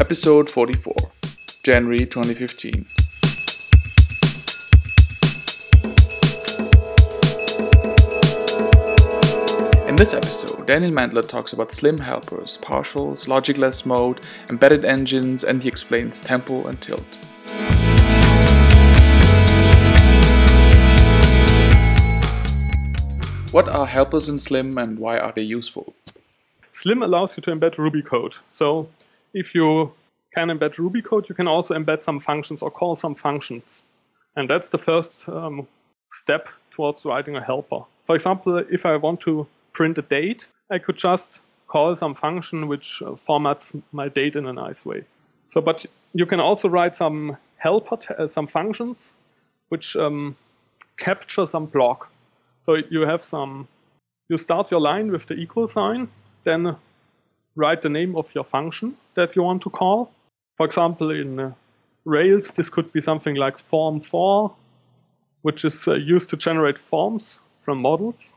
Episode 44, January 2015. In this episode, Daniel Mendler talks about Slim helpers, partials, logicless mode, embedded engines, and he explains Temple and tilt. What are helpers in Slim and why are they useful? Slim allows you to embed Ruby code. So if you can embed Ruby code, you can also embed some functions or call some functions. And that's the first um, step towards writing a helper. For example, if I want to print a date, I could just call some function which uh, formats my date in a nice way. So, but you can also write some helper, t- uh, some functions which um, capture some block. So you have some, you start your line with the equal sign, then write the name of your function that you want to call. For example, in uh, Rails, this could be something like form_for, which is uh, used to generate forms from models,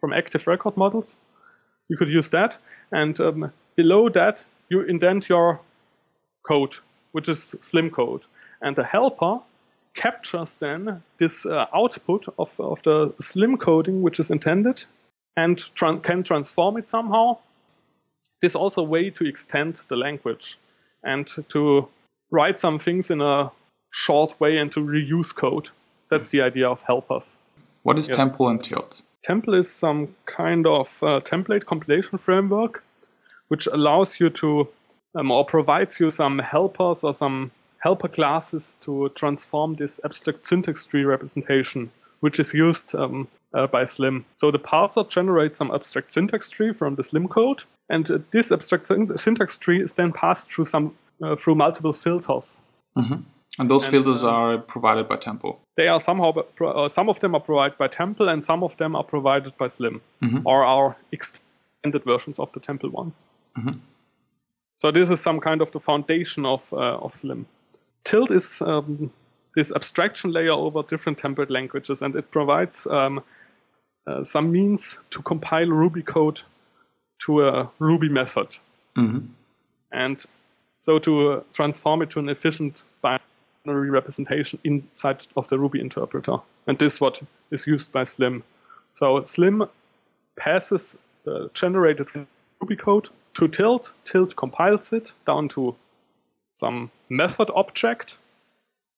from active record models. You could use that. And um, below that, you indent your code, which is Slim code. And the helper captures then this uh, output of, of the Slim coding, which is intended, and tran- can transform it somehow. This is also a way to extend the language and to write some things in a short way and to reuse code. That's the idea of helpers. What is Temple and tilt? Temple is some kind of uh, template compilation framework which allows you to um, or provides you some helpers or some helper classes to transform this abstract syntax tree representation, which is used um, uh, by Slim. So the parser generates some abstract syntax tree from the Slim code, and uh, this abstract syntax tree is then passed through some uh, through multiple filters. And those And, filters uh, are provided by Temple. They are somehow uh, some of them are provided by Temple, and some of them are provided by Slim, or are extended versions of the Temple ones. So this is some kind of the foundation of uh, of Slim. Tilt is um, this abstraction layer over different template languages, and it provides um, uh, some means to compile Ruby code to a Ruby method, and so to uh, transform it to an efficient binary representation inside of the Ruby interpreter. And this is what is used by Slim. So Slim passes the generated Ruby code to Tilt. Tilt compiles it down to some method object,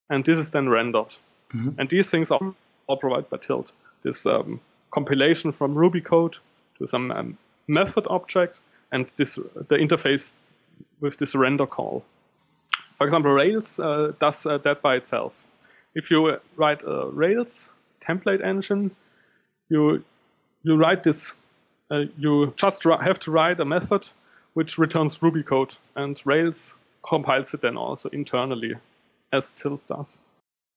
and this is then rendered. And these things are all provided by Tilt. This um, compilation from Ruby code to some um, method object, and this the interface with this render call. For example, Rails uh, does uh, that by itself. If you uh, write a Rails template engine, you you write this. Uh, you just have to write a method which returns Ruby code, and Rails compiles it then also internally, as Tilt does.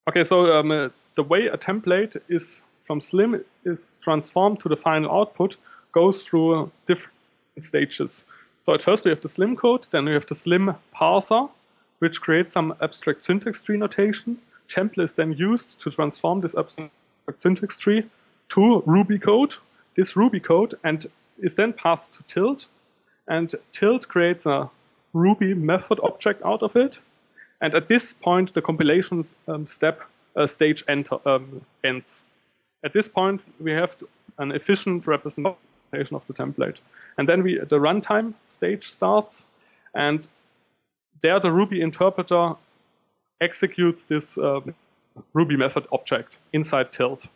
Okay, so um, uh, the way a template is from Slim is transformed to the final output goes through different stages. So at first we have the Slim code, then we have the Slim parser, which creates some abstract syntax tree notation. Template is then used to transform this abstract syntax tree to Ruby code, this Ruby code, and is then passed to Tilt. And Tilt creates a Ruby method object out of it. And at this point, the compilation um, step uh, stage enter, um, ends. At this point, we have an efficient representation of the template. And then we, the runtime stage starts, and there the Ruby interpreter executes this um, Ruby method object inside Tilt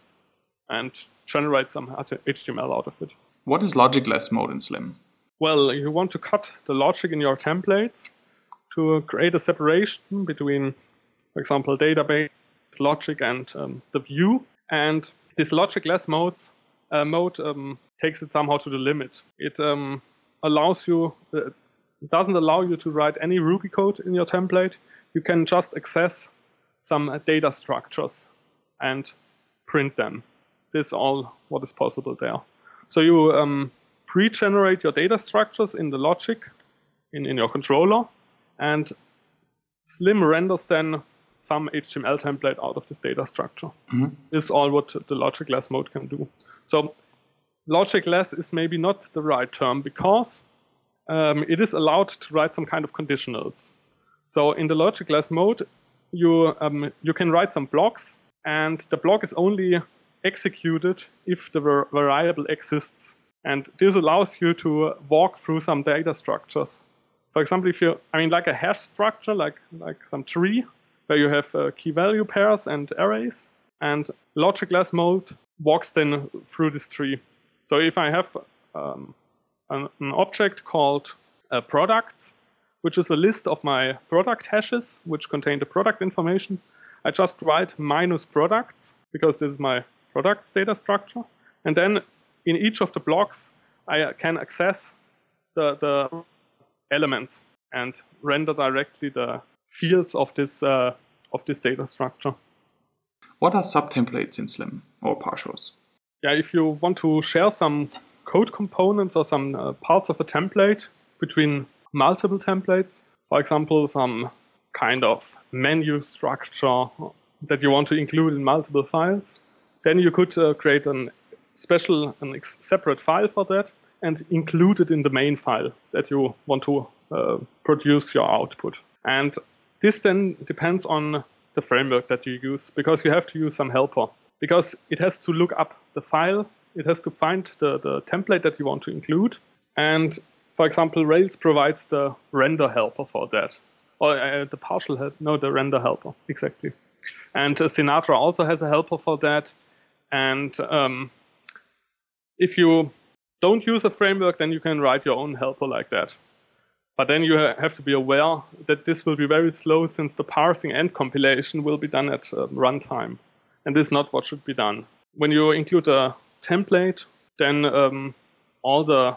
and generates some HTML out of it. What is logicless mode in Slim? Well, you want to cut the logic in your templates to create a separation between, for example, database logic and um, the view. And this logicless modes uh, mode um, takes it somehow to the limit. It um, allows you, uh, doesn't allow you to write any Ruby code in your template. You can just access some data structures and print them. This is all what is possible there. So you um, pre-generate your data structures in the logic in, in your controller, and Slim renders then some HTML template out of this data structure. This is all what the logicless mode can do. So logicless is maybe not the right term because um, it is allowed to write some kind of conditionals. So in the logicless mode, you um, you can write some blocks, and the block is only executed if the var- variable exists. And this allows you to walk through some data structures. For example, if you, I mean, like a hash structure, like like some tree, where you have uh, key value pairs and arrays, and logicless mode walks then through this tree. So if I have um, an, an, object called uh, products, which is a list of my product hashes, which contain the product information, I just write minus products because this is my products data structure. And then in each of the blocks, I can access the, the elements and render directly the fields of this, uh, of this data structure. What are subtemplates in Slim or partials? Yeah, if you want to share some code components or some uh, parts of a template between multiple templates, for example, some kind of menu structure that you want to include in multiple files, then you could uh, create a special, an ex- separate file for that and include it in the main file that you want to uh, produce your output. And this then depends on the framework that you use because you have to use some helper because it has to look up the file, it has to find the, the template that you want to include. And for example, Rails provides the render helper for that. Or uh, the partial help, no, the render helper, exactly. And uh, Sinatra also has a helper for that. And um, if you don't use a framework, then you can write your own helper like that. But then you have to be aware that this will be very slow since the parsing and compilation will be done at uh, runtime. And this is not what should be done. When you include a template, then um, all the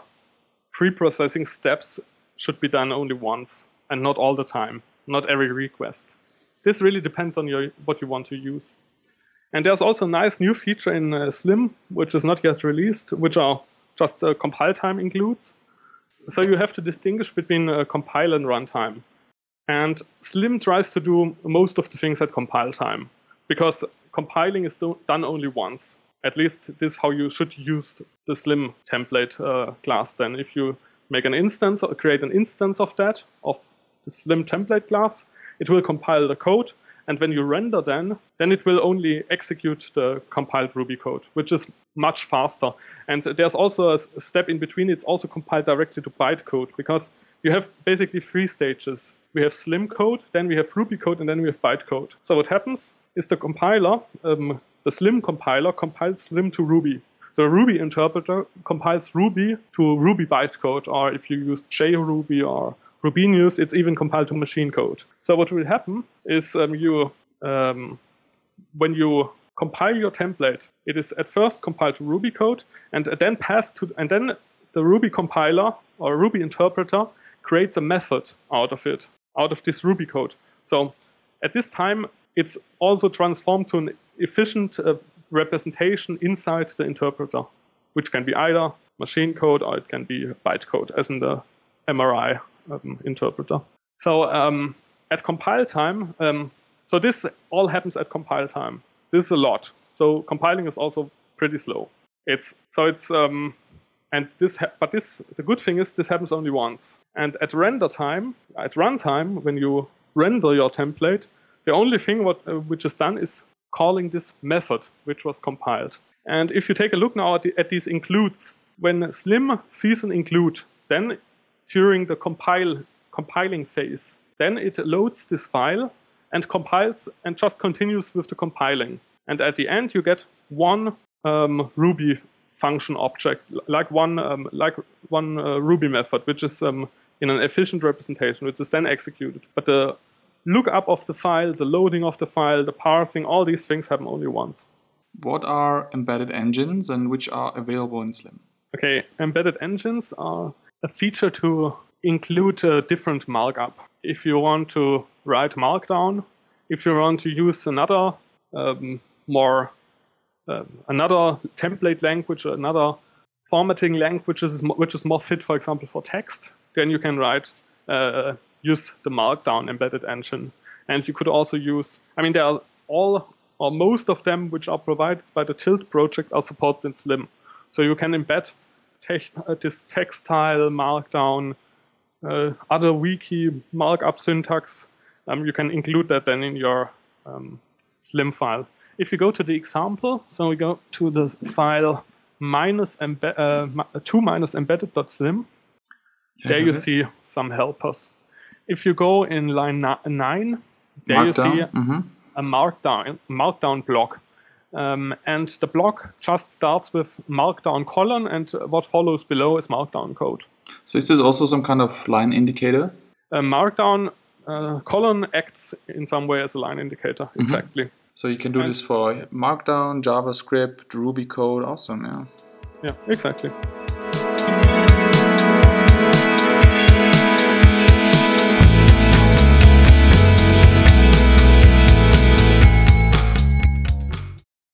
pre-processing steps should be done only once and not all the time, not every request. This really depends on your, what you want to use. And there's also a nice new feature in uh, Slim, which is not yet released, which are just uh, compile time includes. So you have to distinguish between uh, compile and runtime. And Slim tries to do most of the things at compile time because compiling is do- done only once. At least this is how you should use the Slim template uh, class. Then, if you make an instance or create an instance of that of the Slim template class, it will compile the code. And when you render then, then it will only execute the compiled Ruby code, which is much faster. And there's also a step in between. It's also compiled directly to bytecode because you have basically three stages. We have Slim code, then we have Ruby code, and then we have bytecode. So what happens is the compiler, um, the Slim compiler, compiles Slim to Ruby. The Ruby interpreter compiles Ruby to Ruby bytecode, or if you use JRuby or Rubinius, it's even compiled to machine code. So what will happen is um, you, um, when you compile your template, it is at first compiled to Ruby code and then passed to, and then the Ruby compiler or Ruby interpreter creates a method out of it, out of this Ruby code. So at this time, it's also transformed to an efficient uh, representation inside the interpreter, which can be either machine code or it can be bytecode, as in the MRI um, interpreter. So um, at compile time, um, so this all happens at compile time. This is a lot. So compiling is also pretty slow. It's so it's um, and this ha- but this the good thing is this happens only once. And at render time, at runtime, when you render your template, the only thing what uh, which is done is calling this method which was compiled. And if you take a look now at, the, at these includes, when Slim sees an include, then during the compile compiling phase. Then it loads this file and compiles and just continues with the compiling. And at the end, you get one um, Ruby function object, like one um, like one uh, Ruby method, which is um, in an efficient representation, which is then executed. But the lookup of the file, the loading of the file, the parsing, all these things happen only once. What are embedded engines and which are available in Slim? Okay, embedded engines are a feature to include a different markup. If you want to write Markdown, if you want to use another um, more uh, another template language, another formatting language which is which is more fit, for example, for text, then you can write uh, use the Markdown embedded engine, and you could also use. I mean, there are all or most of them which are provided by the Tilt project are supported in Slim, so you can embed this textile markdown, uh, other wiki markup syntax um, you can include that then in your um, Slim file. If you go to the example, so we go to the file minus embe- uh, 2 minus embedded.slim. There you see some helpers. If you go in line 9, there Markdown. you see Mhm. a markdown markdown block. Um, and the block just starts with markdown colon, and what follows below is markdown code. So is this also some kind of line indicator? A markdown uh, colon acts in some way as a line indicator. Exactly. So you can do And- this for Markdown, JavaScript, Ruby code. Awesome, yeah. Yeah, exactly.